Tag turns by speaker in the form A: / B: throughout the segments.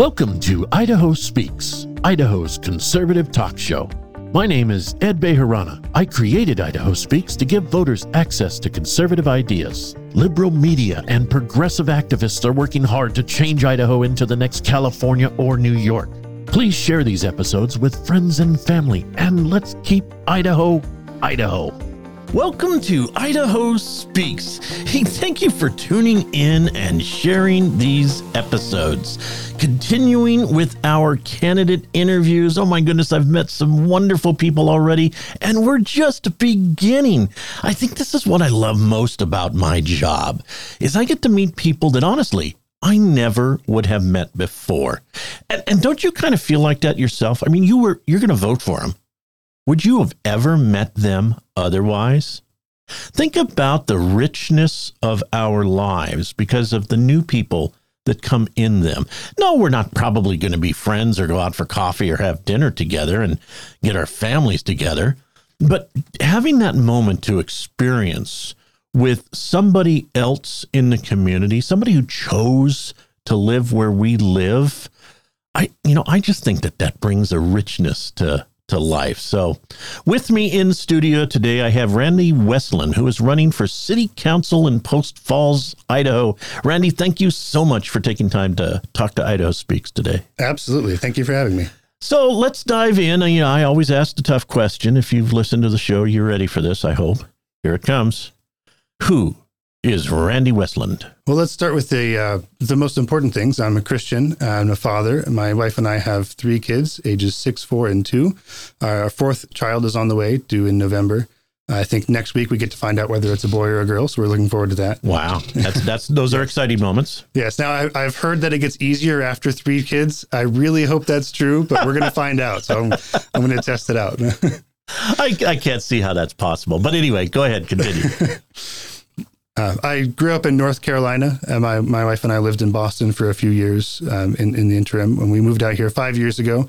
A: Welcome to Idaho Speaks, Idaho's conservative talk show. My name is Ed Bejarana. I created Idaho Speaks to give voters access to conservative ideas. Liberal media and progressive activists are working hard to change Idaho into the next California or New York. Please share these episodes with friends and family, and let's keep Idaho, Idaho.
B: Welcome to Idaho Speaks. Hey, thank you for tuning in and sharing these episodes. Continuing with our candidate interviews. Oh my goodness, I've met some wonderful people already, and we're just beginning. I think this is what I love most about my job is I get to meet people that honestly I never would have met before. And, and don't you kind of feel like that yourself? I mean, you were you're going to vote for them would you have ever met them otherwise? Think about the richness of our lives because of the new people that come in them. No, we're not probably going to be friends or go out for coffee or have dinner together and get our families together. But having that moment to experience with somebody else in the community, somebody who chose to live where we live, I you know, I just think that that brings a richness to to life. So, with me in studio today, I have Randy Westlund, who is running for City Council in Post Falls, Idaho. Randy, thank you so much for taking time to talk to Idaho Speaks today.
C: Absolutely. Thank you for having me.
B: So, let's dive in. You know, I always ask the tough question. If you've listened to the show, you're ready for this, I hope. Here it comes. Who is Randy Westlund?
C: Well, let's start with the uh, the most important things. I'm a Christian. I'm a father. My wife and I have three kids, ages six, four, and two. Our fourth child is on the way, due in November. I think next week we get to find out whether it's a boy or a girl, so we're looking forward to that.
B: Wow, that's that's those are exciting moments.
C: Yes. Now I, have heard that it gets easier after three kids. I really hope that's true, but we're going to find out. So I'm, I'm going to test it out.
B: I, I can't see how that's possible, but anyway, go ahead, continue.
C: Uh, I grew up in North Carolina. Uh, my, my wife and I lived in Boston for a few years um, in, in the interim. When we moved out here five years ago,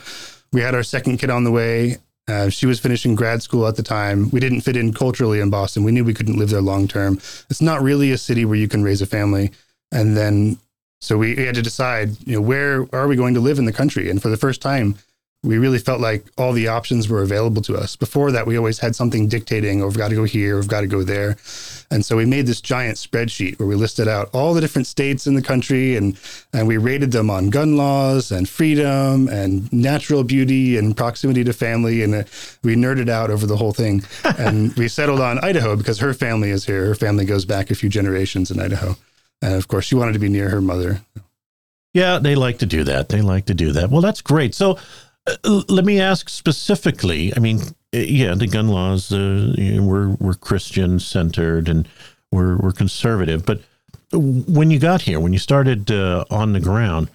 C: we had our second kid on the way. Uh, she was finishing grad school at the time. We didn't fit in culturally in Boston. We knew we couldn't live there long term. It's not really a city where you can raise a family. And then, so we, we had to decide, you know, where are we going to live in the country? And for the first time, we really felt like all the options were available to us. Before that, we always had something dictating, oh, we've got to go here, we've got to go there. And so we made this giant spreadsheet where we listed out all the different states in the country and, and we rated them on gun laws and freedom and natural beauty and proximity to family. And uh, we nerded out over the whole thing. and we settled on Idaho because her family is here. Her family goes back a few generations in Idaho. And of course, she wanted to be near her mother.
B: Yeah, they like to do that. They like to do that. Well, that's great. So, let me ask specifically. I mean, uh, yeah, the gun laws. Uh, you know, we're we're Christian centered and we're we're conservative. But when you got here, when you started uh, on the ground,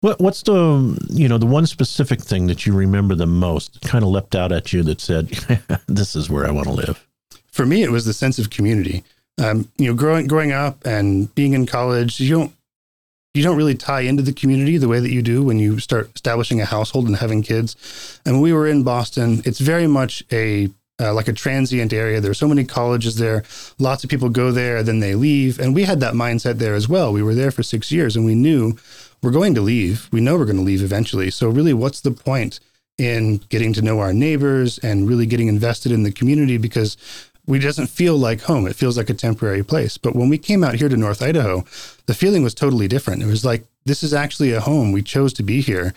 B: what what's the you know the one specific thing that you remember the most? Kind of leapt out at you that said, "This is where I want to live."
C: For me, it was the sense of community. Um, you know, growing growing up and being in college, you don't you don't really tie into the community the way that you do when you start establishing a household and having kids. And when we were in Boston, it's very much a uh, like a transient area. There's so many colleges there. Lots of people go there, then they leave. And we had that mindset there as well. We were there for six years and we knew we're going to leave. We know we're going to leave eventually. So, really, what's the point in getting to know our neighbors and really getting invested in the community? Because we doesn't feel like home. It feels like a temporary place. But when we came out here to North Idaho, the feeling was totally different. It was like this is actually a home. We chose to be here,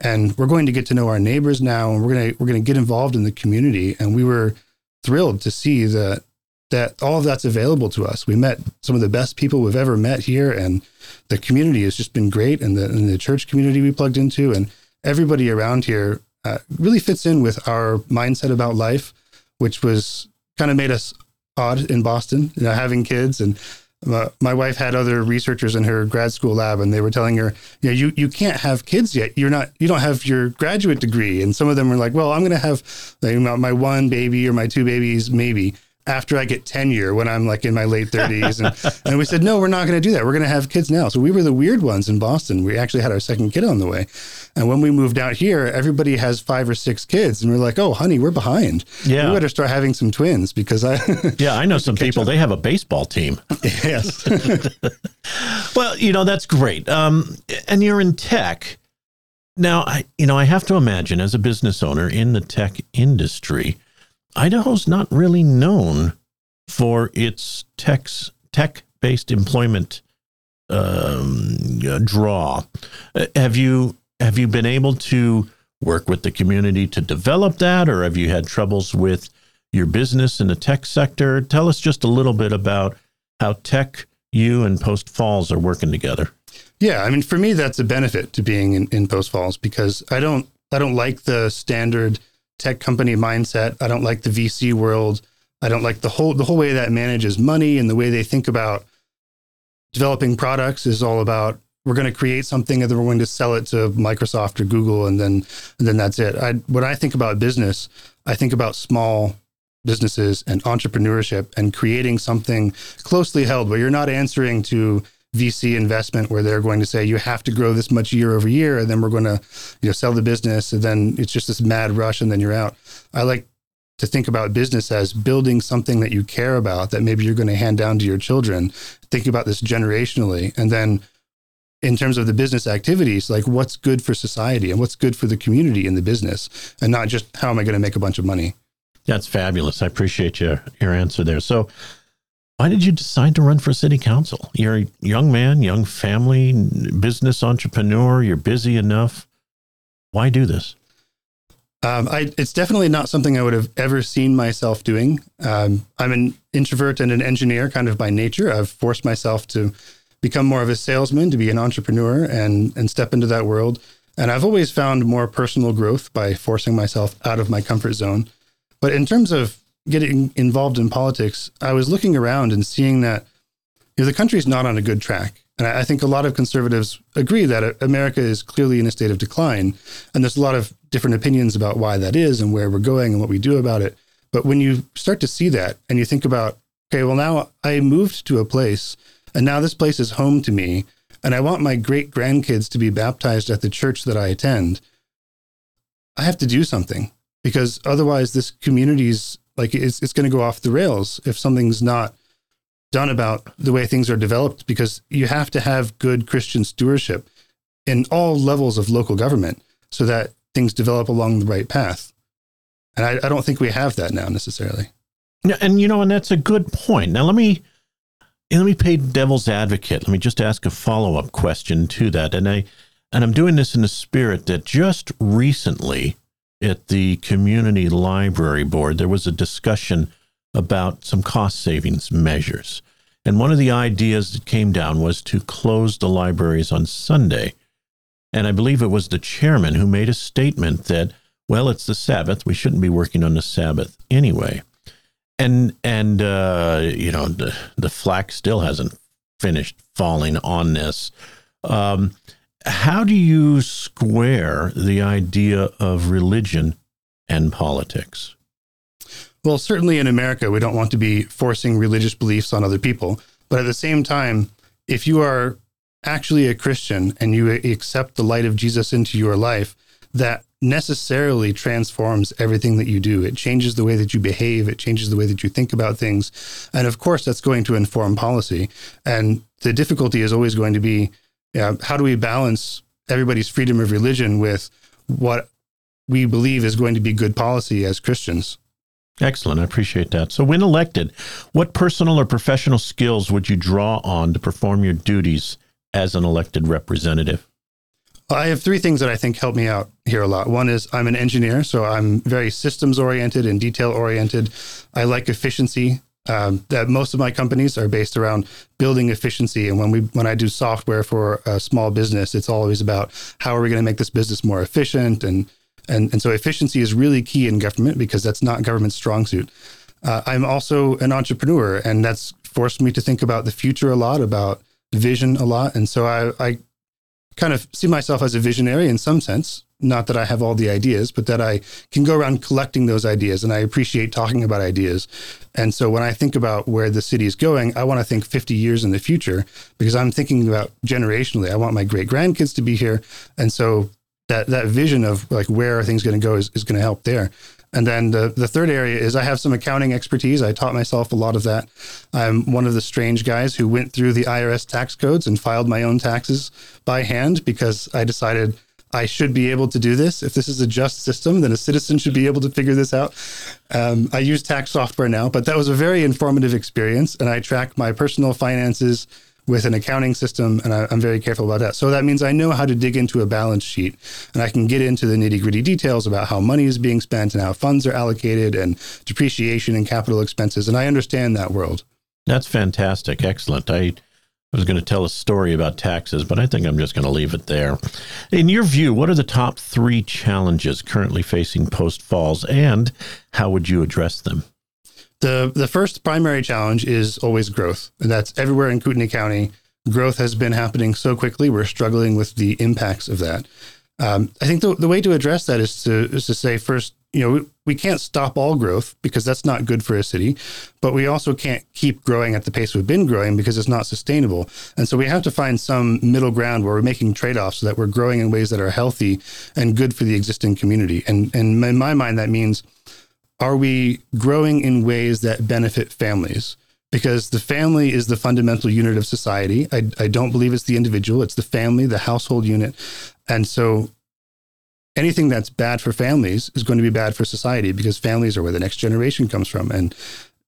C: and we're going to get to know our neighbors now, and we're gonna we're gonna get involved in the community. And we were thrilled to see that that all of that's available to us. We met some of the best people we've ever met here, and the community has just been great, and the and the church community we plugged into, and everybody around here uh, really fits in with our mindset about life, which was kind of made us odd in Boston, you know, having kids. And my, my, wife had other researchers in her grad school lab, and they were telling her, you know, you, you can't have kids yet. You're not, you don't have your graduate degree. And some of them were like, well, I'm going to have like, my one baby or my two babies, maybe after I get tenure when I'm like in my late 30s. And, and we said, no, we're not going to do that. We're going to have kids now. So we were the weird ones in Boston. We actually had our second kid on the way. And when we moved out here, everybody has five or six kids. And we're like, oh, honey, we're behind. Yeah. We better start having some twins because I.
B: yeah, I know some people, up. they have a baseball team.
C: yes.
B: well, you know, that's great. Um, and you're in tech. Now, I, you know, I have to imagine as a business owner in the tech industry, Idaho's not really known for its techs, tech-based employment um, draw. Uh, have you have you been able to work with the community to develop that, or have you had troubles with your business in the tech sector? Tell us just a little bit about how tech, you, and Post Falls are working together.
C: Yeah, I mean, for me, that's a benefit to being in, in Post Falls because I don't I don't like the standard tech company mindset. I don't like the VC world. I don't like the whole the whole way that manages money and the way they think about developing products is all about we're going to create something and then we're going to sell it to Microsoft or Google and then and then that's it. I when I think about business, I think about small businesses and entrepreneurship and creating something closely held where you're not answering to VC investment where they're going to say you have to grow this much year over year and then we're going to you know sell the business and then it's just this mad rush and then you're out. I like to think about business as building something that you care about that maybe you're going to hand down to your children. Think about this generationally and then in terms of the business activities, like what's good for society and what's good for the community in the business and not just how am I going to make a bunch of money.
B: That's fabulous. I appreciate your your answer there. So why did you decide to run for city council? You're a young man, young family, business entrepreneur. You're busy enough. Why do this?
C: Um, I, it's definitely not something I would have ever seen myself doing. Um, I'm an introvert and an engineer kind of by nature. I've forced myself to become more of a salesman, to be an entrepreneur and, and step into that world. And I've always found more personal growth by forcing myself out of my comfort zone. But in terms of getting involved in politics, I was looking around and seeing that you know, the country is not on a good track. And I think a lot of conservatives agree that America is clearly in a state of decline. And there's a lot of different opinions about why that is and where we're going and what we do about it. But when you start to see that and you think about, okay, well, now I moved to a place and now this place is home to me. And I want my great grandkids to be baptized at the church that I attend. I have to do something because otherwise this community's like it's, it's going to go off the rails if something's not done about the way things are developed because you have to have good Christian stewardship in all levels of local government so that things develop along the right path. And I, I don't think we have that now necessarily.
B: Yeah, and you know, and that's a good point. Now let me let me play devil's advocate. Let me just ask a follow up question to that. And I and I'm doing this in the spirit that just recently at the community library board, there was a discussion about some cost savings measures. And one of the ideas that came down was to close the libraries on Sunday. And I believe it was the chairman who made a statement that, well, it's the Sabbath. We shouldn't be working on the Sabbath anyway. And, and uh, you know, the, the flack still hasn't finished falling on this. Um, how do you square the idea of religion and politics?
C: Well, certainly in America, we don't want to be forcing religious beliefs on other people. But at the same time, if you are actually a Christian and you accept the light of Jesus into your life, that necessarily transforms everything that you do. It changes the way that you behave, it changes the way that you think about things. And of course, that's going to inform policy. And the difficulty is always going to be yeah, how do we balance everybody's freedom of religion with what we believe is going to be good policy as Christians?
B: Excellent. I appreciate that. So, when elected, what personal or professional skills would you draw on to perform your duties as an elected representative?
C: I have three things that I think help me out here a lot. One is I'm an engineer, so I'm very systems oriented and detail oriented. I like efficiency um, that most of my companies are based around building efficiency. And when we when I do software for a small business, it's always about how are we going to make this business more efficient and and and so efficiency is really key in government because that's not government's strong suit. Uh, I'm also an entrepreneur, and that's forced me to think about the future a lot, about vision a lot, and so I, I kind of see myself as a visionary in some sense. Not that I have all the ideas, but that I can go around collecting those ideas and I appreciate talking about ideas. And so when I think about where the city is going, I want to think 50 years in the future because I'm thinking about generationally. I want my great grandkids to be here. And so that, that vision of like where are things going to go is, is going to help there. And then the, the third area is I have some accounting expertise. I taught myself a lot of that. I'm one of the strange guys who went through the IRS tax codes and filed my own taxes by hand because I decided I should be able to do this. If this is a just system, then a citizen should be able to figure this out. Um, I use tax software now, but that was a very informative experience. And I track my personal finances with an accounting system, and I, am very careful about that. So that means I know how to dig into a balance sheet, and I can get into the nitty gritty details about how money is being spent and how funds are allocated and depreciation and capital expenses, and I understand that world.
B: That's fantastic. Excellent. I I was going to tell a story about taxes, but I think I'm just going to leave it there. In your view, what are the top three challenges currently facing Post Falls, and how would you address them?
C: The the first primary challenge is always growth, and that's everywhere in Kootenai County. Growth has been happening so quickly; we're struggling with the impacts of that. Um, I think the, the way to address that is to is to say first, you know, we, can't stop all growth because that's not good for a city, but we also can't keep growing at the pace we've been growing because it's not sustainable. And so we have to find some middle ground where we're making trade offs so that we're growing in ways that are healthy and good for the existing community. And and in my mind, that means are we growing in ways that benefit families? Because the family is the fundamental unit of society. I, I don't believe it's the individual, it's the family, the household unit. And so anything that's bad for families is going to be bad for society because families are where the next generation comes from. And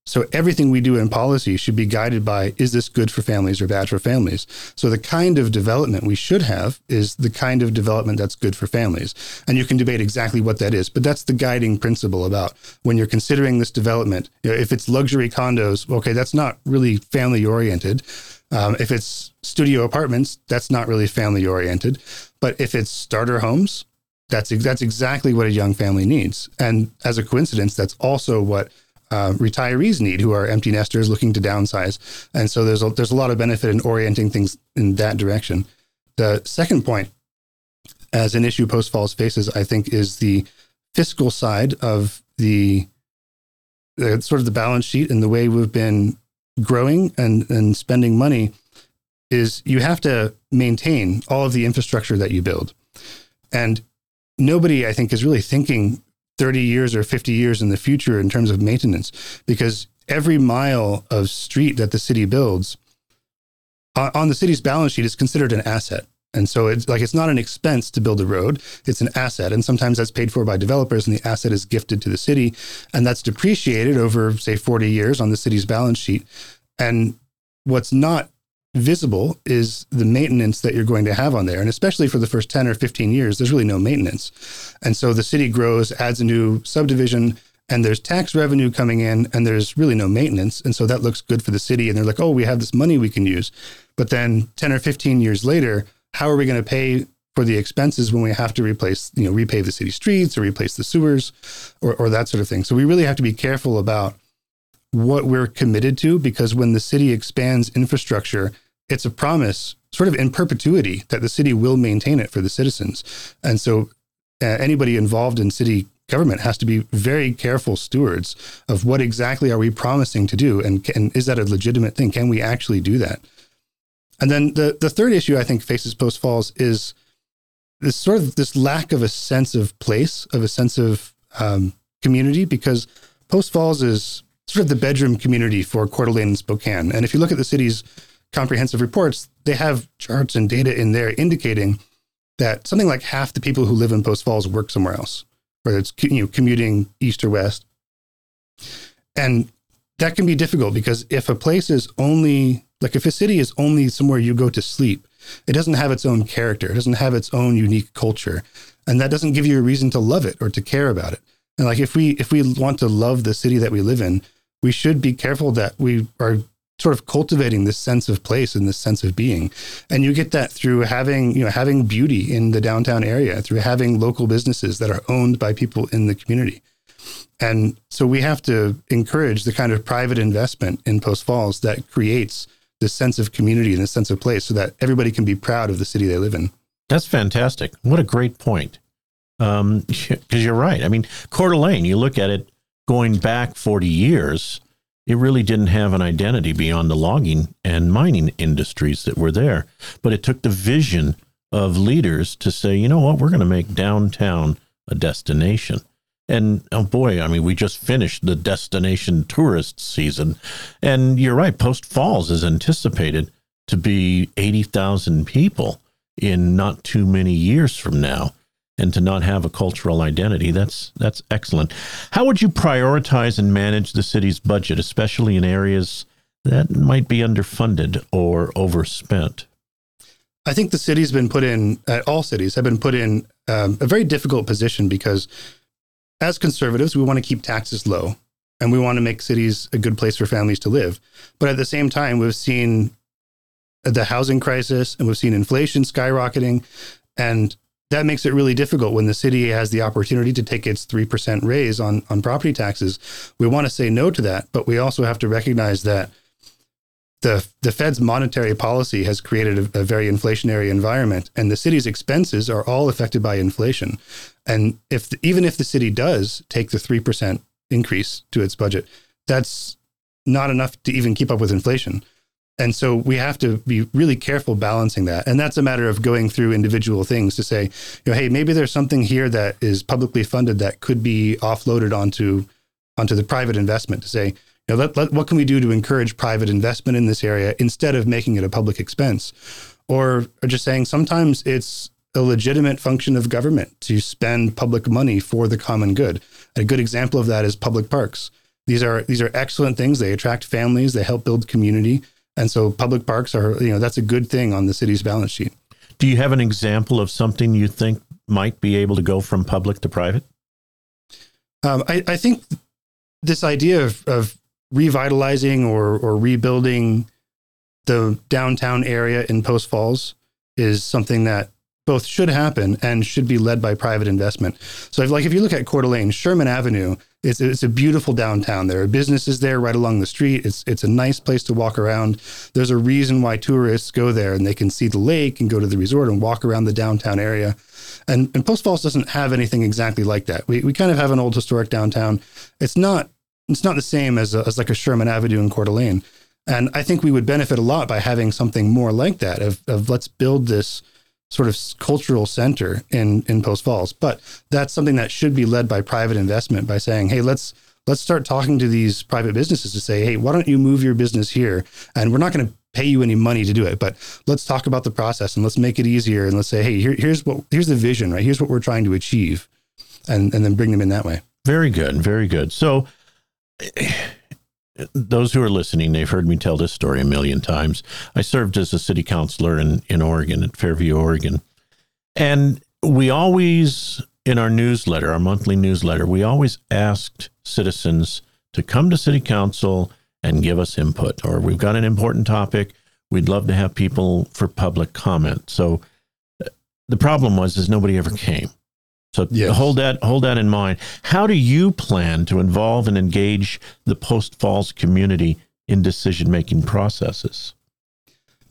C: so everything we do in policy should be guided by is this good for families or bad for families? So the kind of development we should have is the kind of development that's good for families. And you can debate exactly what that is, but that's the guiding principle about when you're considering this development. You know, if it's luxury condos, okay, that's not really family oriented. Um, if it's studio apartments, that's not really family oriented. But if it's starter homes, that's that's exactly what a young family needs. And as a coincidence, that's also what uh, retirees need who are empty nesters looking to downsize. And so there's a, there's a lot of benefit in orienting things in that direction. The second point, as an issue Post Falls faces, I think, is the fiscal side of the, the sort of the balance sheet and the way we've been growing and, and spending money is you have to maintain all of the infrastructure that you build. And nobody, I think, is really thinking 30 years or 50 years in the future in terms of maintenance because every mile of street that the city builds on the city's balance sheet is considered an asset. And so it's like it's not an expense to build a road, it's an asset. And sometimes that's paid for by developers and the asset is gifted to the city and that's depreciated over say 40 years on the city's balance sheet. And what's not visible is the maintenance that you're going to have on there. And especially for the first 10 or 15 years, there's really no maintenance. And so the city grows, adds a new subdivision, and there's tax revenue coming in, and there's really no maintenance. And so that looks good for the city. And they're like, oh, we have this money we can use. But then 10 or 15 years later, how are we going to pay for the expenses when we have to replace, you know, repave the city streets or replace the sewers or, or that sort of thing? So we really have to be careful about what we're committed to because when the city expands infrastructure, it's a promise sort of in perpetuity that the city will maintain it for the citizens. And so uh, anybody involved in city government has to be very careful stewards of what exactly are we promising to do and, is that a legitimate thing? Can we actually do that? And then the, the third issue I think faces Post Falls is this sort of this lack of a sense of place, of a sense of um, community, because Post Falls is sort of the bedroom community for Coeur d'Alene and Spokane. And if you look at the city's comprehensive reports, they have charts and data in there indicating that something like half the people who live in Post Falls work somewhere else, whether it's you know commuting east or west. And that can be difficult because if a place is only like if a city is only somewhere you go to sleep, it doesn't have its own character, it doesn't have its own unique culture, and that doesn't give you a reason to love it or to care about it. And like if we if we want to love the city that we live in, we should be careful that we are sort of cultivating this sense of place and this sense of being. And you get that through having you know having beauty in the downtown area through having local businesses that are owned by people in the community. And so we have to encourage the kind of private investment in post falls that creates this sense of community and this sense of place so that everybody can be proud of the city they live in.
B: That's fantastic. What a great point. Um because you're right. I mean Coeur d'Alene you look at it going back 40 years it really didn't have an identity beyond the logging and mining industries that were there. But it took the vision of leaders to say, you know what, we're going to make downtown a destination. And oh boy, I mean, we just finished the destination tourist season. And you're right, Post Falls is anticipated to be 80,000 people. in not too many years from now and to not have a cultural identity that's that's excellent how would you prioritize and manage the city's budget especially in areas that might be underfunded or overspent
C: I think the city's been put in, uh, all cities have been put in um, a very difficult position because as conservatives, we want to keep taxes low and we want to make cities a good place for families to live. But at the same time, we've seen the housing crisis and we've seen inflation skyrocketing. And that makes it really difficult when the city has the opportunity to take its 3% raise on, on property taxes. We want to say no to that, but we also have to recognize that the the Fed's monetary policy has created a, a, very inflationary environment, and the city's expenses are all affected by inflation. And if the, even if the city does take the three percent increase to its budget, that's not enough to even keep up with inflation. And so we have to be really careful balancing that. And that's a matter of going through individual things to say, you know, hey, maybe there's something here that is publicly funded that could be offloaded onto onto the private investment to say, you know, let, let, what can we do to encourage private investment in this area instead of making it a public expense? Or, or just saying sometimes it's a legitimate function of government to spend public money for the common good. A good example of that is public parks. These are these are excellent things. They attract families. They help build community, and so public parks are you know that's a good thing on the city's balance sheet.
B: Do you have an example of something you think might be able to go from public to private?
C: Um, I, I think this idea of, of revitalizing or or rebuilding the downtown area in Post Falls is something that both should happen and should be led by private investment. So, if, like if you look at Coeur d'Alene, Sherman Avenue, it's it's a beautiful downtown. There are businesses there right along the street. It's it's a nice place to walk around. There's a reason why tourists go there, and they can see the lake and go to the resort and walk around the downtown area. And, and Post Falls doesn't have anything exactly like that. We we kind of have an old historic downtown. It's not it's not the same as, a, as like a Sherman Avenue in Coeur d'Alene. And I think we would benefit a lot by having something more like that of, of let's build this sort of cultural center in, in Post Falls. But that's something that should be led by private investment by saying, hey, let's let's start talking to these private businesses to say, hey, why don't you move your business here? And we're not going to pay you any money to do it, but let's talk about the process and let's make it easier. And let's say, hey, here, here's what here's the vision, right? Here's what we're trying to achieve, and and then bring them in that way.
B: Very good, very good. So those who are listening, they've heard me tell this story a million times. I served as a city councilor in, in Oregon, at Fairview, Oregon. And we always, in our newsletter, our monthly newsletter, we always asked citizens to come to city council and give us input. Or we've got an important topic. We'd love to have people for public comment. So uh, the problem was is nobody ever came. So yes. hold that hold that in mind. How do you plan to involve and engage the Post Falls community in decision making processes?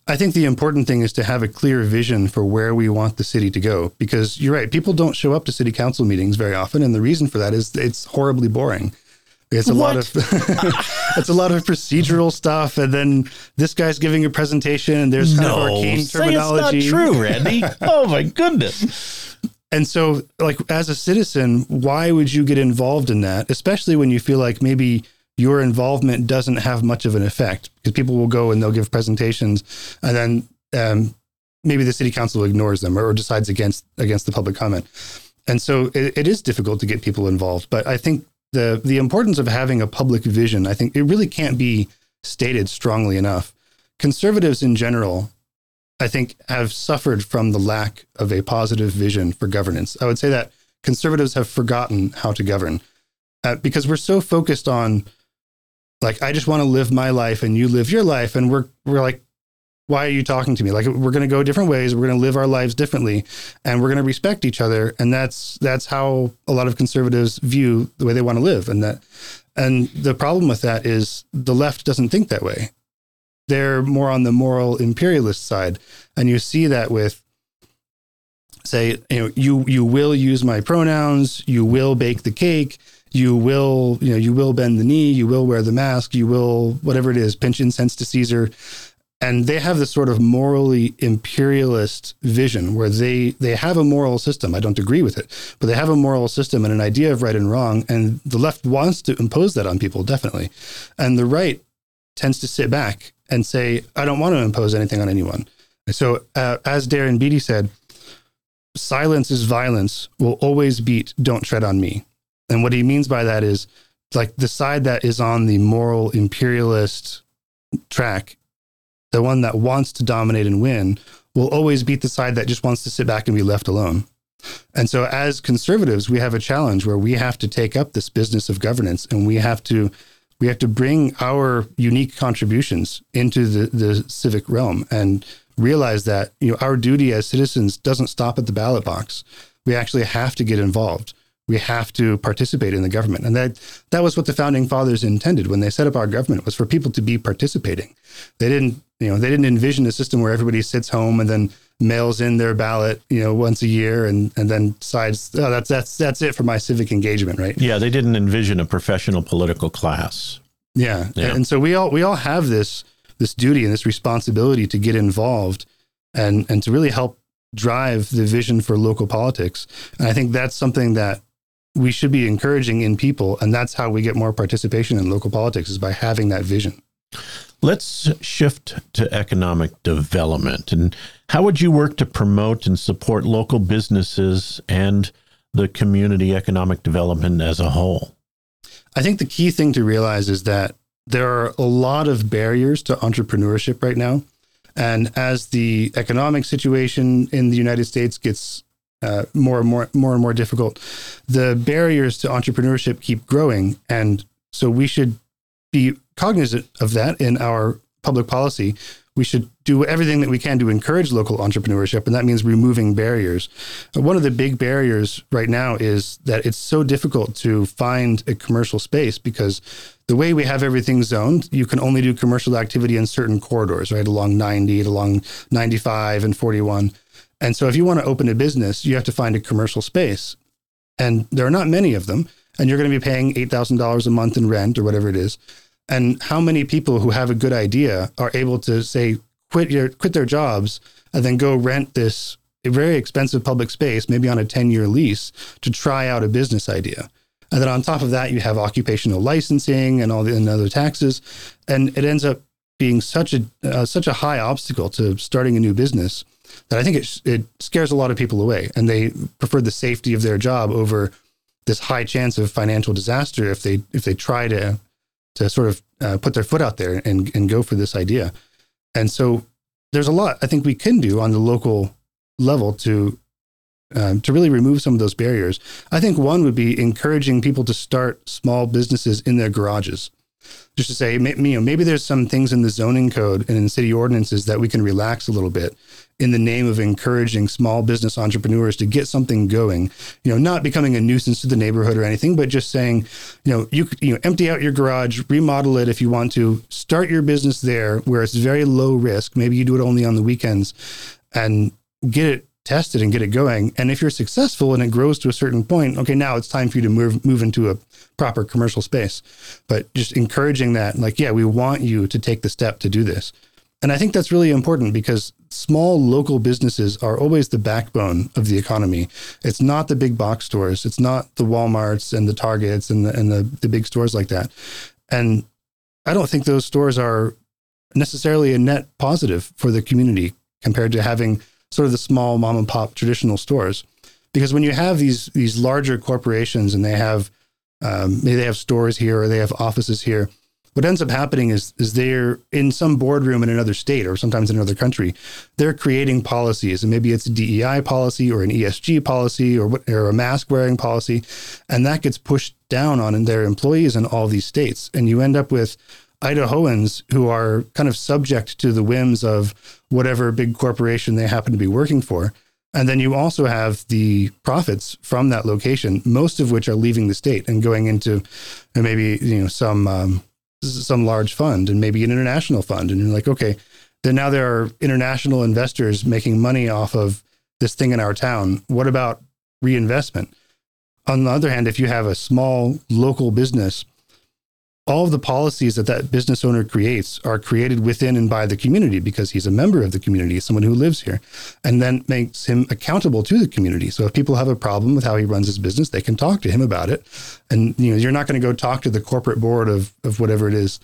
C: I think the important thing is to have a clear vision for where we want the city to go because you're right, people don't show up to city council meetings very often and the reason for that is it's horribly boring. It's a what? lot of it's a lot of procedural stuff, and then this guy's giving a presentation, and there's kind no, of arcane terminology.
B: Say It's not true, Randy. oh my goodness!
C: And so, like, as a citizen, why would you get involved in that? Especially when you feel like maybe your involvement doesn't have much of an effect because people will go and they'll give presentations and then um, maybe the city council ignores them or, decides against against the public comment. And so it, it is difficult to get people involved. But I think the the importance of having a public vision, I think it really can't be stated strongly enough. Conservatives in general I think, have suffered from the lack of a positive vision for governance. I would say that conservatives have forgotten how to govern uh, because we're so focused on, like, I just want to live my life and you live your life. And we're, we're like, why are you talking to me? Like, we're going to go different ways. We're going to live our lives differently and we're going to respect each other. And that's, that's how a lot of conservatives view the way they want to live. And that, and the problem with that is the left doesn't think that way they're more on the moral imperialist side. And you see that with say, you know, you you will use my pronouns, you will bake the cake, you will, you know, you will bend the knee, you will wear the mask, you will whatever it is, pinch incense to Caesar. And they have this sort of morally imperialist vision where they they have a moral system. I don't agree with it, but they have a moral system and an idea of right and wrong. And the left wants to impose that on people, definitely. And the right tends to sit back and say, I don't want to impose anything on anyone. So, uh, as Darren Beattie said, silence is violence will always beat don't tread on me. And what he means by that is like the side that is on the moral imperialist track, the one that wants to dominate and win, will always beat the side that just wants to sit back and be left alone. And so, as conservatives, we have a challenge where we have to take up this business of governance and we have to we have to bring our unique contributions into the, the civic realm and realize that you know our duty as citizens doesn't stop at the ballot box. We actually have to get involved. We have to participate in the government, and that that was what the founding fathers intended when they set up our government was for people to be participating. They didn't you know they didn't envision a system where everybody sits home and then mails in their ballot, you know, once a year and and then decides, oh, that's that's that's it for my civic engagement, right?
B: Yeah, they didn't envision a professional political class.
C: Yeah. yeah. And so we all we all have this this duty and this responsibility to get involved and and to really help drive the vision for local politics. And I think that's something that we should be encouraging in people and that's how we get more participation in local politics is by having that vision.
B: Let's shift to economic development. And how would you work to promote and support local businesses and the community economic development as a whole?
C: I think the key thing to realize is that there are a lot of barriers to entrepreneurship right now. And as the economic situation in the United States gets uh, more and more, more and more difficult, the barriers to entrepreneurship keep growing. And so we should be cognizant of that in our public policy. We should do everything that we can to encourage local entrepreneurship, and that means removing barriers. Uh, one of the big barriers right now is that it's so difficult to find a commercial space because the way we have everything zoned, you can only do commercial activity in certain corridors, right? Along 90, along 95 and 41. And so if you want to open a business, you have to find a commercial space. And there are not many of them. And you're going to be paying $8,000 a month in rent or whatever it is. And how many people who have a good idea are able to say, quit your quit their jobs and then go rent this very expensive public space, maybe on a 10 year lease, to try out a business idea. And then on top of that, you have occupational licensing and all the and other taxes, and it ends up being such a uh, such a high obstacle to starting a new business that I think it it scares a lot of people away, and they prefer the safety of their job over this high chance of financial disaster if they if they try to to sort of uh, put their foot out there and and go for this idea. And so there's a lot I think we can do on the local level to um, to really remove some of those barriers. I think one would be encouraging people to start small businesses in their garages. Just to say, you know, maybe there's some things in the zoning code and in city ordinances that we can relax a little bit in the name of encouraging small business entrepreneurs to get something going. You know, not becoming a nuisance to the neighborhood or anything, but just saying, you know, you you know, empty out your garage, remodel it if you want to, start your business there where it's very low risk. Maybe you do it only on the weekends, and get it test it and get it going. And if you're successful and it grows to a certain point, okay, now it's time for you to move move into a proper commercial space. But just encouraging that, like, yeah, we want you to take the step to do this. And I think that's really important because small local businesses are always the backbone of the economy. It's not the big box stores. It's not the Walmarts and the Targets and the, and the, the big stores like that. And I don't think those stores are necessarily a net positive for the community compared to having sort of the small mom and pop traditional stores. Because when you have these these larger corporations and they have um, maybe they have stores here or they have offices here, what ends up happening is is they're in some boardroom in another state or sometimes in another country. They're creating policies, and maybe it's a DEI policy or an ESG policy or, what, or a mask wearing policy, and that gets pushed down on their employees in all these states, and you end up with Idahoans who are kind of subject to the whims of whatever big corporation they happen to be working for. And then you also have the profits from that location, most of which are leaving the state and going into maybe you know some um, some large fund and maybe an international fund. And you're like, okay, then now there are international investors making money off of this thing in our town. What about reinvestment? On the other hand, if you have a small local business all of the policies that that business owner creates are created within and by the community because he's a member of the community, someone who lives here, and then makes him accountable to the community. So if people have a problem with how he runs his business, they can talk to him about it. And you know, you're not going to go talk to the corporate board of of whatever it is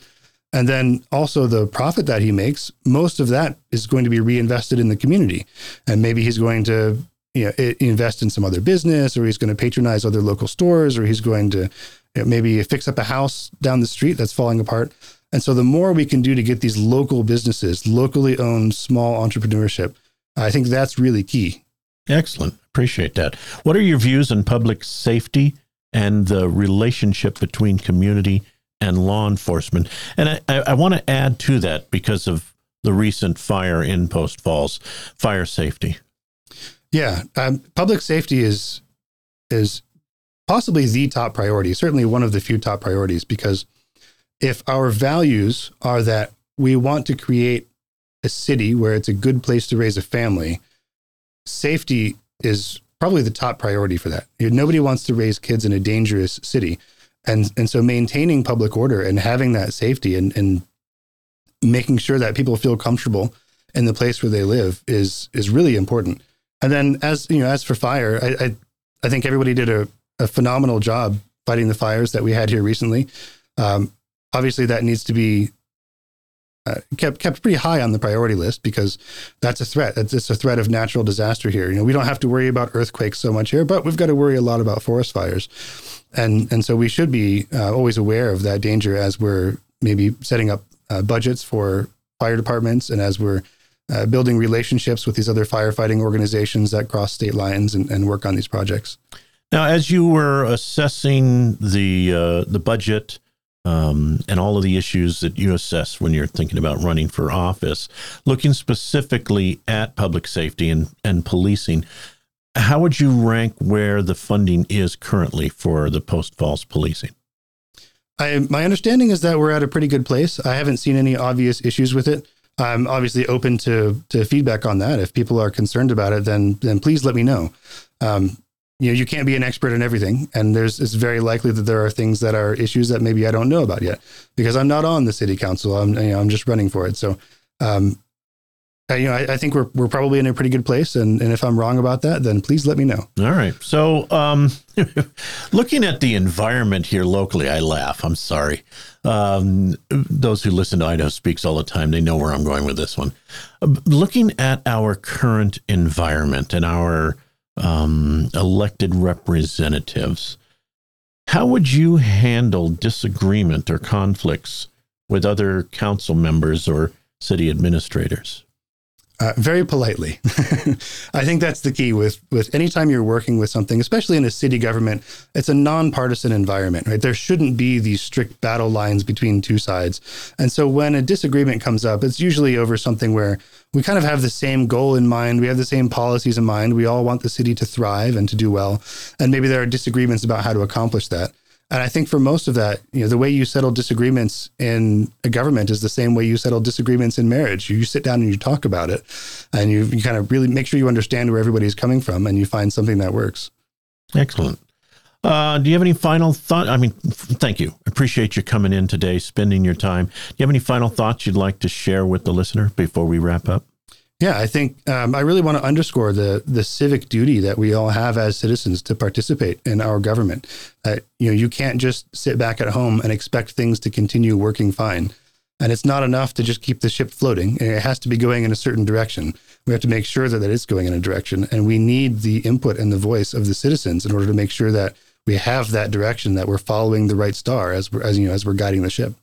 C: And then also the profit that he makes, most of that is going to be reinvested in the community. And maybe he's going to you know, invest in some other business or he's going to patronize other local stores or he's going to you know, maybe fix up a house down the street that's falling apart. And so the more we can do to get these local businesses, locally owned small entrepreneurship, I think that's really key.
B: Excellent. Appreciate that. What are your views on public safety and the relationship between community and law enforcement? And I, I, I want to add to that because of the recent fire in Post Falls, fire safety.
C: Yeah, um, public safety is is possibly the top priority. Certainly one of the few top priorities because if our values are that we want to create a city where it's a good place to raise a family, safety is probably the top priority for that. Nobody wants to raise kids in a dangerous city. And, and so maintaining public order and having that safety and, and making sure that people feel comfortable in the place where they live is is really important. And then as you know, as for fire, I I, I think everybody did a, a phenomenal job fighting the fires that we had here recently. Um, obviously that needs to be uh, kept kept pretty high on the priority list because that's a threat. It's, it's, a threat of natural disaster here. You know, we don't have to worry about earthquakes so much here, but we've got to worry a lot about forest fires, and and so we should be uh, always aware of that danger as we're maybe setting up uh, budgets for fire departments and as we're uh, building relationships with these other firefighting organizations that cross state lines and, and work on these projects.
B: Now, as you were assessing the uh, the budget um, and all of the issues that you assess when you're thinking about running for office, looking specifically at public safety and, and policing, how would you rank where the funding is currently for the post falls policing?
C: I, my understanding is that we're at a pretty good place. I haven't seen any obvious issues with it. I'm obviously open to to feedback on that. If people are concerned about it, then then please let me know. Um, you know you can't be an expert in everything and there's it's very likely that there are things that are issues that maybe I don't know about yet because I'm not on the city council I'm you know I'm just running for it so um I, you know I, I, think we're we're probably in a pretty good place and and if I'm wrong about that then please let me know
B: all right so um looking at the environment here locally I laugh I'm sorry um those who listen to Idaho speaks all the time they know where I'm going with this one looking at our current environment and our um, elected representatives. How would you handle disagreement or conflicts with other council members or city administrators?
C: Uh, very politely. I think that's the key with with anytime you're working with something, especially in a city government, it's a nonpartisan environment, right? There shouldn't be these strict battle lines between two sides. And so when a disagreement comes up, it's usually over something where we kind of have the same goal in mind, we have the same policies in mind, we all want the city to thrive and to do well, and maybe there are disagreements about how to accomplish that. And I think for most of that, you know, the way you settle disagreements in a government is the same way you settle disagreements in marriage. You sit down and you talk about it, and you, you kind of really make sure you understand where everybody's coming from, and you find something that works.
B: Excellent. Uh, do you have any final thought? I mean, thank you. Appreciate you coming in today, spending your time. Do you have any final thoughts you'd like to share with the listener before we wrap up?
C: Yeah, I think um, I really want to underscore the the civic duty that we all have as citizens to participate in our government. That you know, you can't just sit back at home and expect things to continue working fine. And it's not enough to just keep the ship floating. It has to be going in a certain direction. We have to make sure that, that it's going in a direction. And we need the input and the voice of the citizens in order to make sure that we have that direction, that we're following the right star as we're, as, you know, as we're guiding the ship.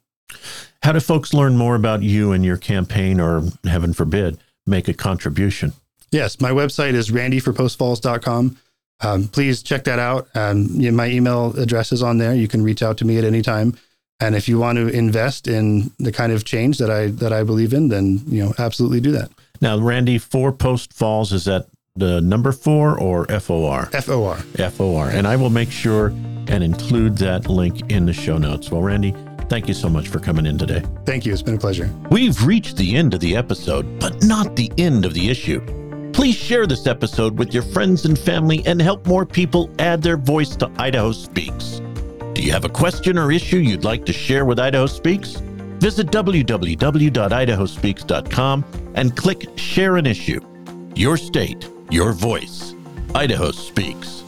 B: How do folks learn more about you and your campaign, or heaven forbid, make a contribution.
C: Yes, my website is randyforpostfalls.com. Um, please check that out. Um, you know, my email address is on there. You can reach out to me at any time. And if you want to invest in the kind of change that I that I believe in, then you know absolutely do that.
B: Now, Randy, for Post Falls is that the number four or F O R?
C: F O R.
B: F O R. And I will make sure and include that link in the show notes. Well, Randy, Thank you so much for coming in today.
C: Thank you. It's been a pleasure.
B: We've reached the end of the episode, but not the end of the issue. Please share this episode with your friends and family and help more people add their voice to Idaho Speaks. Do you have a question or issue you'd like to share with Idaho Speaks? Visit www.idahospeaks.com and click Share an Issue. Your state, your voice. Idaho Speaks.